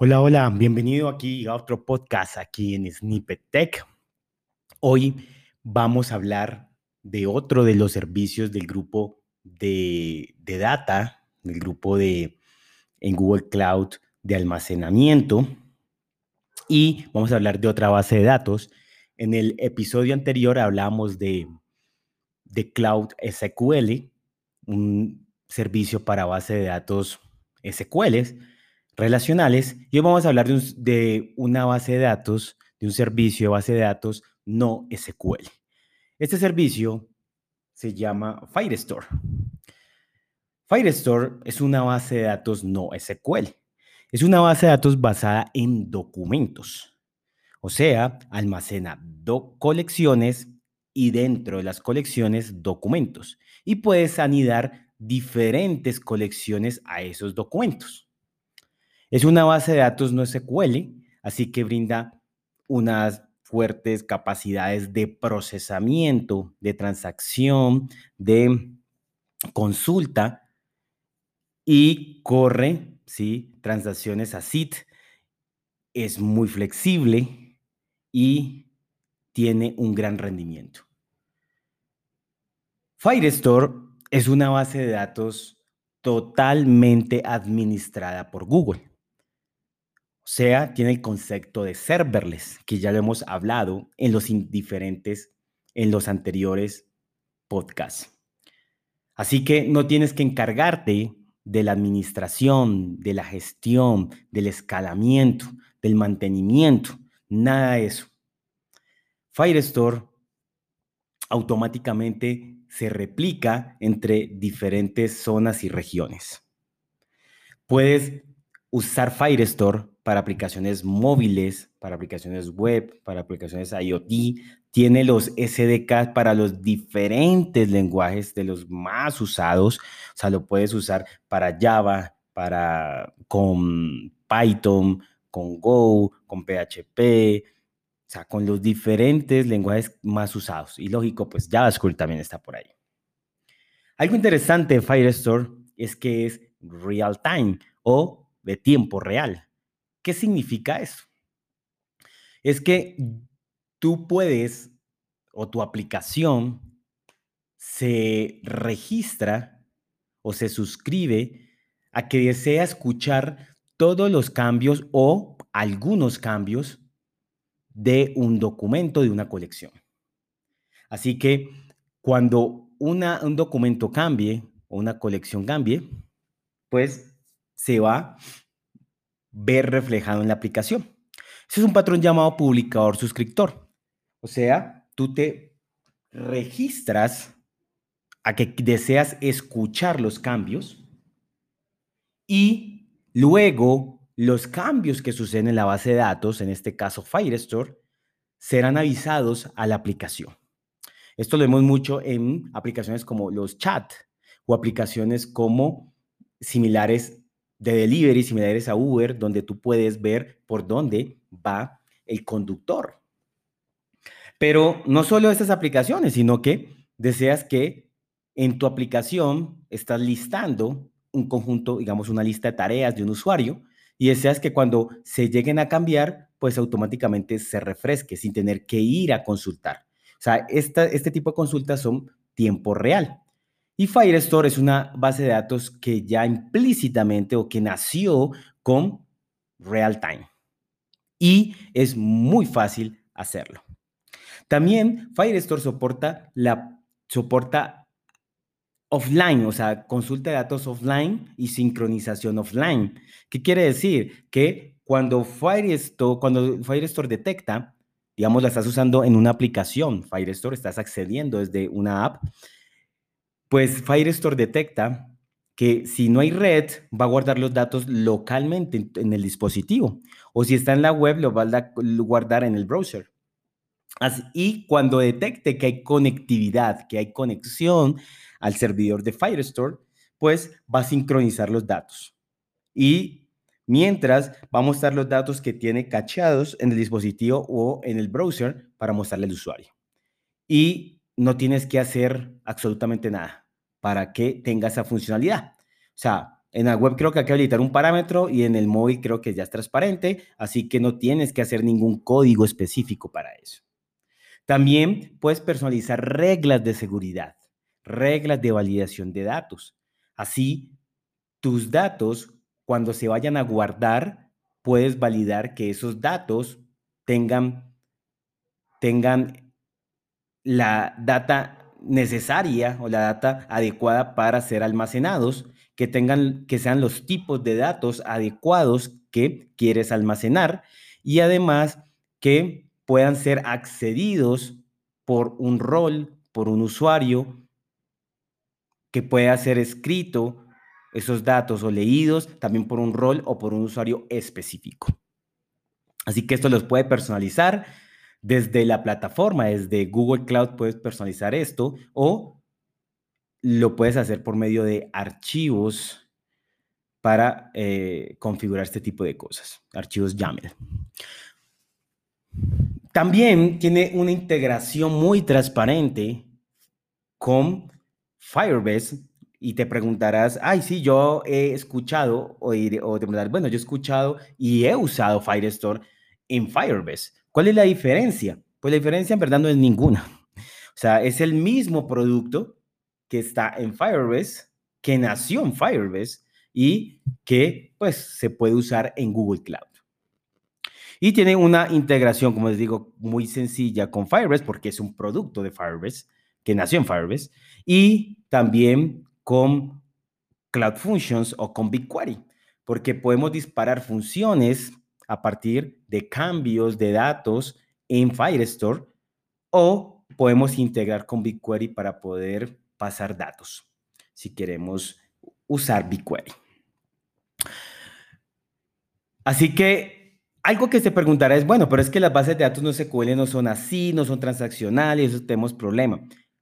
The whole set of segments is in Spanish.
Hola, hola, bienvenido aquí a otro podcast aquí en Snippet Tech. Hoy vamos a hablar de otro de los servicios del grupo de, de data, del grupo de en Google Cloud de almacenamiento y vamos a hablar de otra base de datos. En el episodio anterior hablamos de, de Cloud SQL, un servicio para base de datos SQL relacionales y hoy vamos a hablar de, una base de datos, de un servicio de base de datos no SQL. Este servicio se llama Firestore. Firestore es una base de datos no SQL. Es una base de datos basada en documentos. O sea, almacena colecciones y dentro de las colecciones documentos. Y puedes anidar diferentes colecciones a esos documentos. Es una base de datos no SQL, así que brinda unas fuertes capacidades de procesamiento, de transacción, de consulta y corre, ¿sí? Transacciones a SIT. Es muy flexible y tiene un gran rendimiento. Firestore es una base de datos totalmente administrada por Google sea, tiene el concepto de serverless, que ya lo hemos hablado en los diferentes, en los anteriores podcasts. Así que no tienes que encargarte de la administración, de la gestión, del escalamiento, del mantenimiento, nada de eso. Firestore automáticamente se replica entre diferentes zonas y regiones. Puedes usar Firestore para aplicaciones móviles, para aplicaciones web, para aplicaciones IoT. Tiene los SDK para los diferentes lenguajes de los más usados. O sea, lo puedes usar para Java, para con Python, con Go, con PHP, o sea, con los diferentes lenguajes más usados. Y lógico, pues JavaScript también está por ahí. Algo interesante de Firestore es que es real time o de tiempo real. ¿Qué significa eso? Es que tú puedes o tu aplicación se registra o se suscribe a que desea escuchar todos los cambios o algunos cambios de un documento, de una colección. Así que cuando una, un documento cambie o una colección cambie, pues se va ver reflejado en la aplicación. Ese es un patrón llamado publicador suscriptor. O sea, tú te registras a que deseas escuchar los cambios y luego los cambios que suceden en la base de datos, en este caso Firestore, serán avisados a la aplicación. Esto lo vemos mucho en aplicaciones como los chat o aplicaciones como similares de delivery similares a Uber, donde tú puedes ver por dónde va el conductor. Pero no solo estas aplicaciones, sino que deseas que en tu aplicación estás listando un conjunto, digamos, una lista de tareas de un usuario y deseas que cuando se lleguen a cambiar, pues automáticamente se refresque sin tener que ir a consultar. O sea, este tipo de consultas son tiempo real. Y Firestore es una base de datos que ya implícitamente o que nació con real time. Y es muy fácil hacerlo. También Firestore soporta la soporta offline, o sea, consulta de datos offline y sincronización offline. ¿Qué quiere decir? Que cuando Firestore, cuando Firestore detecta, digamos, la estás usando en una aplicación, Firestore, estás accediendo desde una app, pues Firestore detecta que si no hay red, va a guardar los datos localmente en, el dispositivo. O si está en la web, lo va a guardar en el browser. y cuando detecte que hay conectividad, que hay conexión al servidor de Firestore, pues va a sincronizar los datos. Y mientras va a mostrar los datos que tiene cacheados en el dispositivo o en el browser para mostrarle al usuario. Y no tienes que hacer absolutamente nada para que tenga esa funcionalidad. O sea, En la web creo que hay que habilitar un parámetro y en el móvil creo que ya es transparente, así que no tienes que hacer ningún código específico para eso. También puedes personalizar reglas de seguridad, reglas de validación de datos. Así, tus datos, cuando se vayan a guardar, puedes validar que esos datos tengan, tengan la data necesaria o la data adecuada para ser almacenados, que tengan que sean los tipos de datos adecuados que quieres almacenar y además que puedan ser accedidos por un rol, por un usuario que pueda ser escrito esos datos o leídos también por un rol o por un usuario específico. Así que esto los puede personalizar desde la plataforma, desde Google Cloud puedes personalizar esto o lo puedes hacer por medio de archivos para eh, configurar este tipo de cosas, archivos YAML. También tiene una integración muy transparente con Firebase y te preguntarás, ay, sí, yo he escuchado, o, o te preguntarás, bueno, yo he escuchado y he usado Firestore en Firebase. ¿Cuál es la diferencia? Pues la diferencia en verdad no es ninguna. O sea, es el mismo producto que está en Firebase, que nació en Firebase y que pues se puede usar en Google Cloud. Y tiene una integración, como les digo, muy sencilla con Firebase porque es un producto de Firebase que nació en Firebase y también con Cloud Functions o con BigQuery, porque podemos disparar funciones a partir de cambios de datos en Firestore o podemos integrar con BigQuery para poder pasar datos si queremos usar BigQuery. Así que algo que se preguntará es, bueno, pero es que las bases de datos no SQL no son así, no son transaccionales, eso tenemos problema.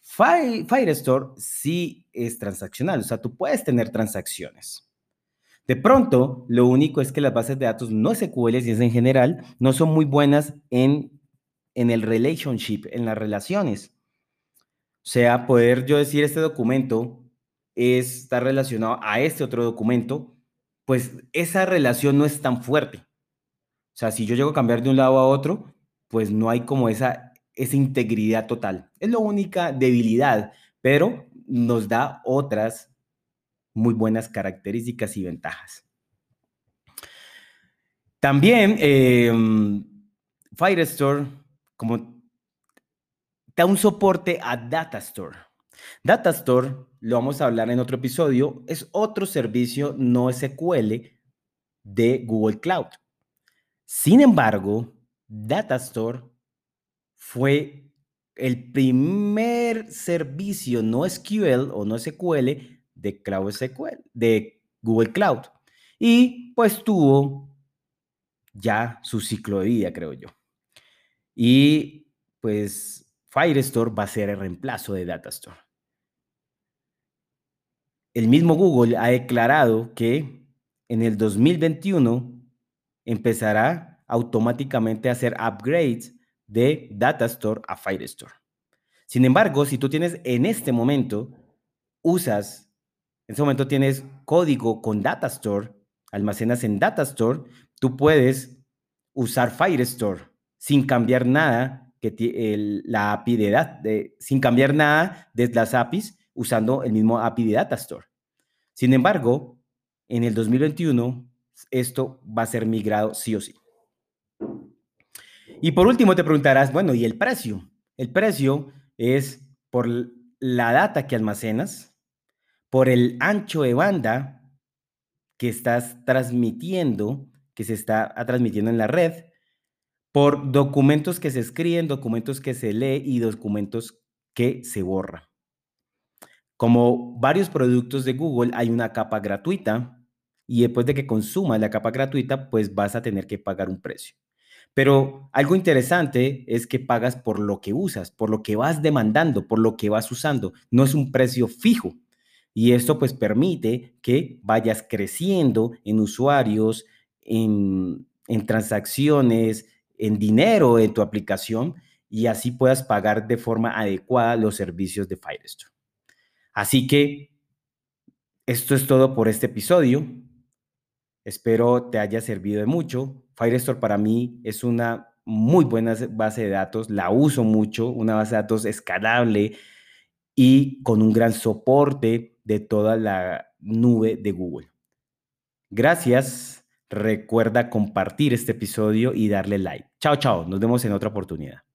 Firestore sí es transaccional, o sea, tú puedes tener transacciones. De pronto, lo único es que las bases de datos no SQL, y es en general, no son muy buenas en, en el relationship, en las relaciones. O sea, poder yo decir este documento está relacionado a este otro documento, pues esa relación no es tan fuerte. O sea, si yo llego a cambiar de un lado a otro, pues no hay como esa, esa integridad total. Es la única debilidad, pero nos da otras muy buenas características y ventajas. También em, Firestore, como da un soporte a Datastore. Datastore, lo vamos a hablar en otro episodio, es otro servicio no SQL de Google Cloud. Sin embargo, Datastore fue el primer servicio no SQL o no SQL de Cloud SQL, de Google Cloud. Y pues tuvo ya su ciclo de vida, creo yo. Y pues Firestore va a ser el reemplazo de Datastore. El mismo Google ha declarado que en el 2021 empezará automáticamente a hacer upgrades de Datastore a Firestore. Sin embargo, si tú tienes en este momento, usas en ese momento tienes código con Datastore, almacenas en Datastore, tú puedes usar Firestore sin cambiar nada que la API de, de, sin cambiar nada de las APIs usando el mismo API de Datastore. Sin embargo, en el 2021 esto va a ser migrado sí o sí. Y por último te preguntarás, bueno, ¿y el precio? El precio es por la data que almacenas, por el ancho de banda que estás transmitiendo, que se está transmitiendo en la red, por documentos que se escriben, documentos que se lee y documentos que se borran. Como varios productos de Google, hay una capa gratuita y después de que consumas la capa gratuita, pues vas a tener que pagar un precio. Pero algo interesante es que pagas por lo que usas, por lo que vas demandando, por lo que vas usando. No es un precio fijo. Y esto pues permite que vayas creciendo en usuarios, en, transacciones, en dinero en tu aplicación y así puedas pagar de forma adecuada los servicios de Firestore. Así que Esto es todo por este episodio. Espero te haya servido de mucho. Firestore para mí es una muy buena base de datos, la uso mucho, una base de datos escalable y con un gran soporte de toda la nube de Google. Gracias. Recuerda compartir este episodio y darle like. Chao, chao. Nos vemos en otra oportunidad.